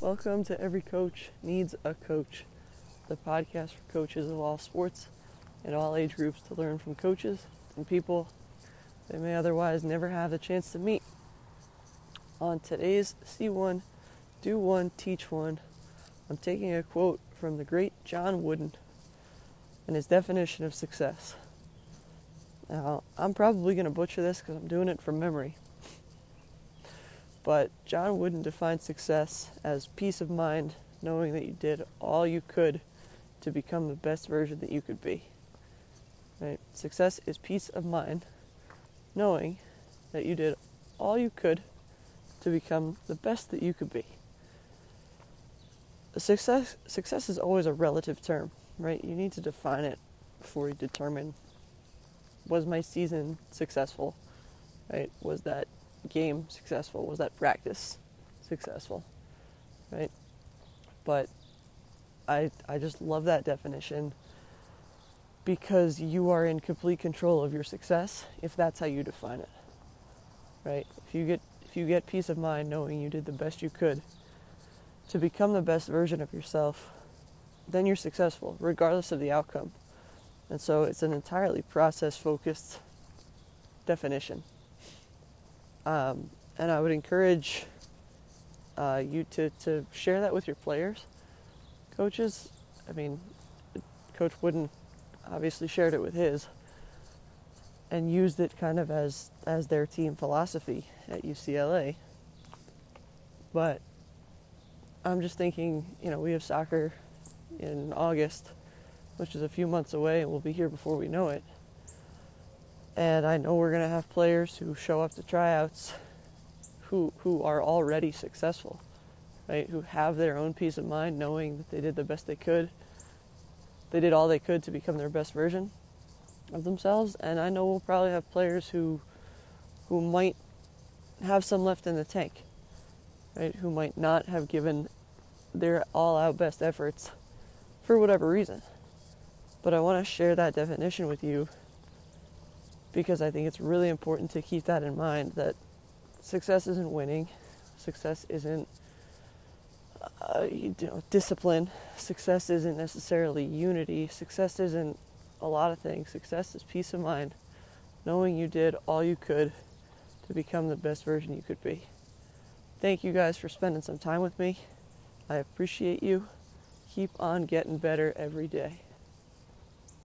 Welcome to Every Coach Needs a Coach, the podcast for coaches of all sports and all age groups to learn from coaches and people they may otherwise never have the chance to meet. On today's See One Do One, Teach One, I'm taking a quote from the great John Wooden and his definition of success. Now, I'm probably going to butcher this because I'm doing it from memory. But John Wooden defined success as peace of mind, knowing that you did all you could to become the best version that you could be. Right? Success is peace of mind, knowing that you did all you could to become the best that you could be. Success success is always a relative term, right? You need to define it before you determine was my season successful? Right? Was that game successful? Was that practice successful? Right? But I I just love that definition because you are in complete control of your success if that's how you define it. Right? If you get if you get peace of mind knowing you did the best you could to become the best version of yourself, then you're successful regardless of the outcome. And so it's an entirely process focused definition. Um, and I would encourage uh, you to, to share that with your players. Coaches, I mean, Coach Wooden obviously shared it with his and used it kind of as, as their team philosophy at UCLA. But I'm just thinking, you know, we have soccer in August which is a few months away and we'll be here before we know it. And I know we're going to have players who show up to tryouts who who are already successful, right? Who have their own peace of mind knowing that they did the best they could. They did all they could to become their best version of themselves, and I know we'll probably have players who who might have some left in the tank, right? Who might not have given their all-out best efforts for whatever reason. But I want to share that definition with you because I think it's really important to keep that in mind that success isn't winning, success isn't uh, you know discipline, success isn't necessarily unity, success isn't a lot of things. Success is peace of mind, knowing you did all you could to become the best version you could be. Thank you guys for spending some time with me. I appreciate you. Keep on getting better every day.